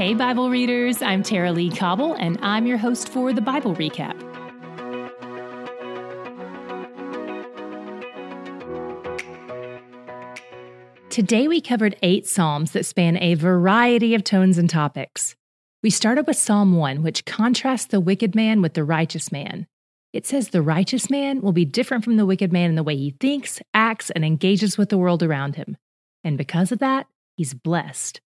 Hey, Bible readers, I'm Tara-Leigh Cobble, and I'm your host for the Bible Recap. Today, we covered eight Psalms that span a variety of tones and topics. We started with Psalm 1, which contrasts the wicked man with the righteous man. It says the righteous man will be different from the wicked man in the way he thinks, acts, and engages with the world around him. And because of that, he's blessed.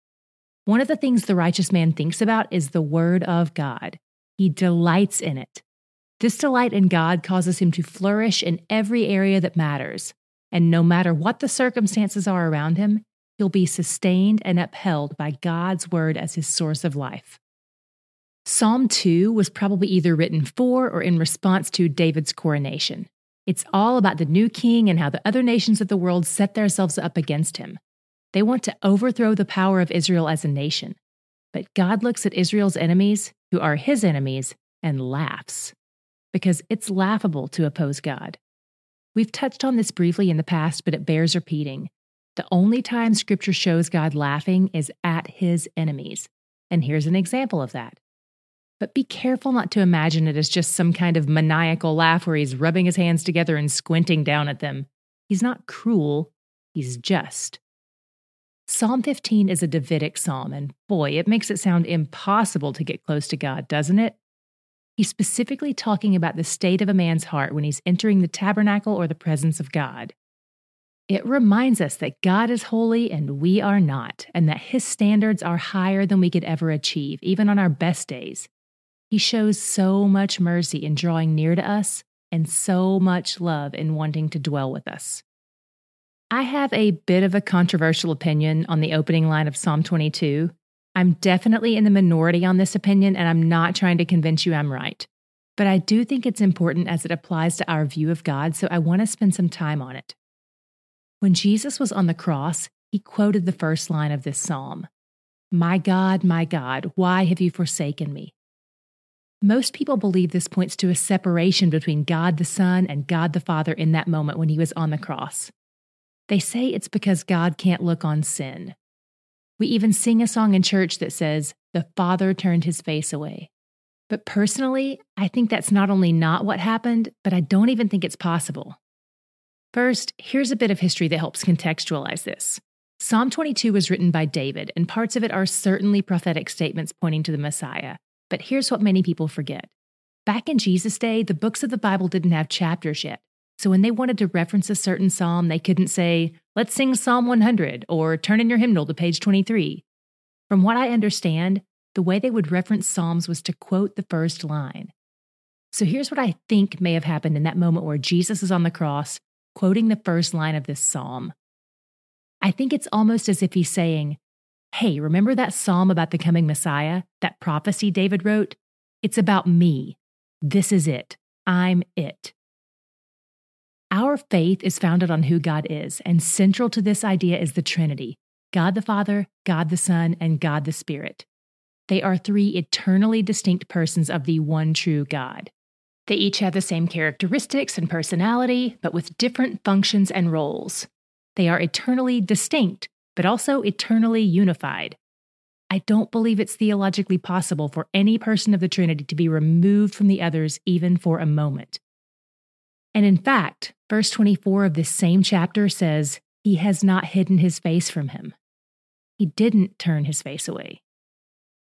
One of the things the righteous man thinks about is the Word of God. He delights in it. This delight in God causes him to flourish in every area that matters. And no matter what the circumstances are around him, he'll be sustained and upheld by God's Word as his source of life. Psalm 2 was probably either written for or in response to David's coronation. It's all about the new king and how the other nations of the world set themselves up against him. They want to overthrow the power of Israel as a nation. But God looks at Israel's enemies, who are his enemies, and laughs. Because it's laughable to oppose God. We've touched on this briefly in the past, but it bears repeating. The only time Scripture shows God laughing is at his enemies. And here's an example of that. But be careful not to imagine it as just some kind of maniacal laugh where he's rubbing his hands together and squinting down at them. He's not cruel, he's just. Psalm 15 is a Davidic psalm, and boy, it makes it sound impossible to get close to God, doesn't it? He's specifically talking about the state of a man's heart when he's entering the tabernacle or the presence of God. It reminds us that God is holy and we are not, and that his standards are higher than we could ever achieve, even on our best days. He shows so much mercy in drawing near to us and so much love in wanting to dwell with us. I have a bit of a controversial opinion on the opening line of Psalm 22. I'm definitely in the minority on this opinion, and I'm not trying to convince you I'm right. But I do think it's important as it applies to our view of God, so I want to spend some time on it. When Jesus was on the cross, he quoted the first line of this psalm My God, my God, why have you forsaken me? Most people believe this points to a separation between God the Son and God the Father in that moment when he was on the cross. They say it's because God can't look on sin. We even sing a song in church that says, The Father turned his face away. But personally, I think that's not only not what happened, but I don't even think it's possible. First, here's a bit of history that helps contextualize this. Psalm 22 was written by David, and parts of it are certainly prophetic statements pointing to the Messiah. But here's what many people forget. Back in Jesus' day, the books of the Bible didn't have chapters yet. So when they wanted to reference a certain psalm, they couldn't say, let's sing Psalm 100 or turn in your hymnal to page 23. From what I understand, the way they would reference psalms was to quote the first line. So here's what I think may have happened in that moment where Jesus is on the cross, quoting the first line of this psalm. I think it's almost as if he's saying, Hey, remember that psalm about the coming Messiah, that prophecy David wrote? It's about me. This is it. I'm it. Our faith is founded on who God is, and central to this idea is the Trinity God the Father, God the Son, and God the Spirit. They are three eternally distinct persons of the one true God. They each have the same characteristics and personality, but with different functions and roles. They are eternally distinct, but also eternally unified. I don't believe it's theologically possible for any person of the Trinity to be removed from the others even for a moment. And in fact, verse 24 of this same chapter says, He has not hidden his face from him. He didn't turn his face away.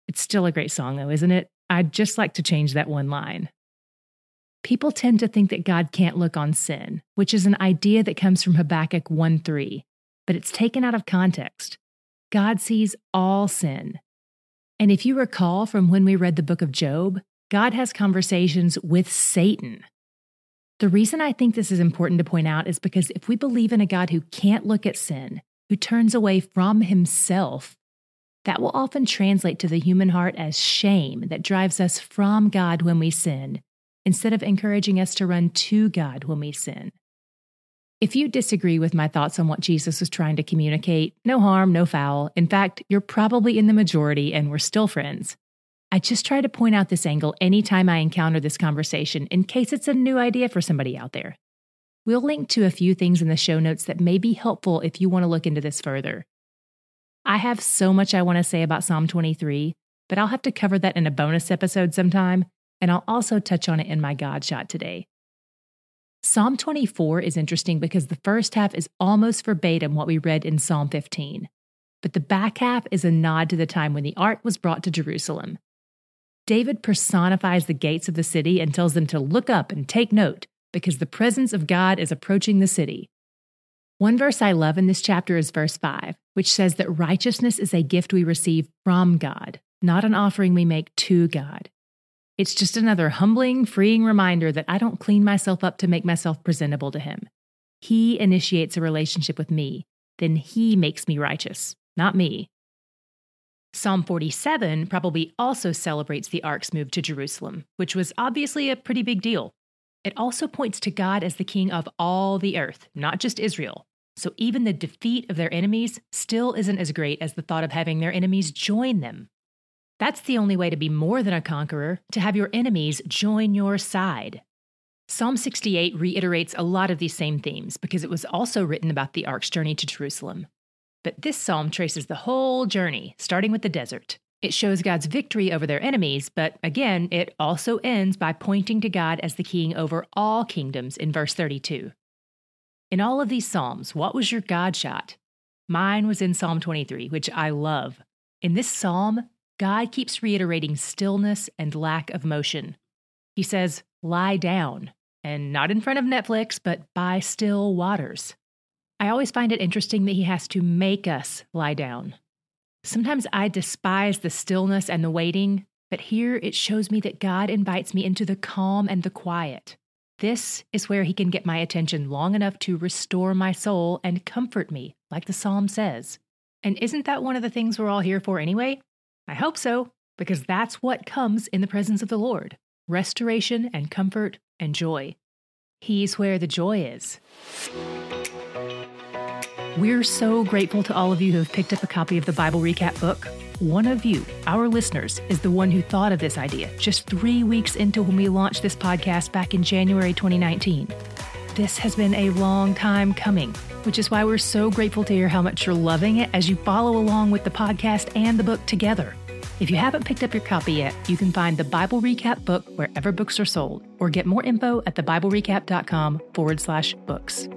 It's still a great song, though, isn't it? I'd just like to change that one line. People tend to think that God can't look on sin, which is an idea that comes from Habakkuk 1 3, but it's taken out of context. God sees all sin. And if you recall from when we read the book of Job, God has conversations with Satan the reason I think this is important to point out is because if we believe in a God who can't look at sin, who turns away from himself, that will often translate to the human heart as shame that drives us from God when we sin, instead of encouraging us to run to God when we sin. If you disagree with my thoughts on what Jesus was trying to communicate, no harm, no foul. In fact, you're probably in the majority and we're still friends. I just try to point out this angle anytime I encounter this conversation in case it's a new idea for somebody out there. We'll link to a few things in the show notes that may be helpful if you want to look into this further. I have so much I want to say about Psalm 23, but I'll have to cover that in a bonus episode sometime, and I'll also touch on it in my God shot today. Psalm 24 is interesting because the first half is almost verbatim what we read in Psalm 15, but the back half is a nod to the time when the ark was brought to Jerusalem. David personifies the gates of the city and tells them to look up and take note because the presence of God is approaching the city. One verse I love in this chapter is verse 5, which says that righteousness is a gift we receive from God, not an offering we make to God. It's just another humbling, freeing reminder that I don't clean myself up to make myself presentable to Him. He initiates a relationship with me, then He makes me righteous, not me. Psalm 47 probably also celebrates the ark's move to Jerusalem, which was obviously a pretty big deal. It also points to God as the king of all the earth, not just Israel. So even the defeat of their enemies still isn't as great as the thought of having their enemies join them. That's the only way to be more than a conqueror, to have your enemies join your side. Psalm 68 reiterates a lot of these same themes because it was also written about the ark's journey to Jerusalem. But this psalm traces the whole journey, starting with the desert. It shows God's victory over their enemies, but again, it also ends by pointing to God as the king over all kingdoms in verse 32. In all of these Psalms, what was your God shot? Mine was in Psalm 23, which I love. In this psalm, God keeps reiterating stillness and lack of motion. He says, lie down, and not in front of Netflix, but by still waters. I always find it interesting that he has to make us lie down. Sometimes I despise the stillness and the waiting, but here it shows me that God invites me into the calm and the quiet. This is where he can get my attention long enough to restore my soul and comfort me, like the psalm says. And isn't that one of the things we're all here for anyway? I hope so, because that's what comes in the presence of the Lord restoration and comfort and joy. He's where the joy is. We're so grateful to all of you who have picked up a copy of the Bible Recap book. One of you, our listeners, is the one who thought of this idea just three weeks into when we launched this podcast back in January 2019. This has been a long time coming, which is why we're so grateful to hear how much you're loving it as you follow along with the podcast and the book together. If you haven't picked up your copy yet, you can find the Bible Recap book wherever books are sold, or get more info at thebiblerecap.com forward slash books.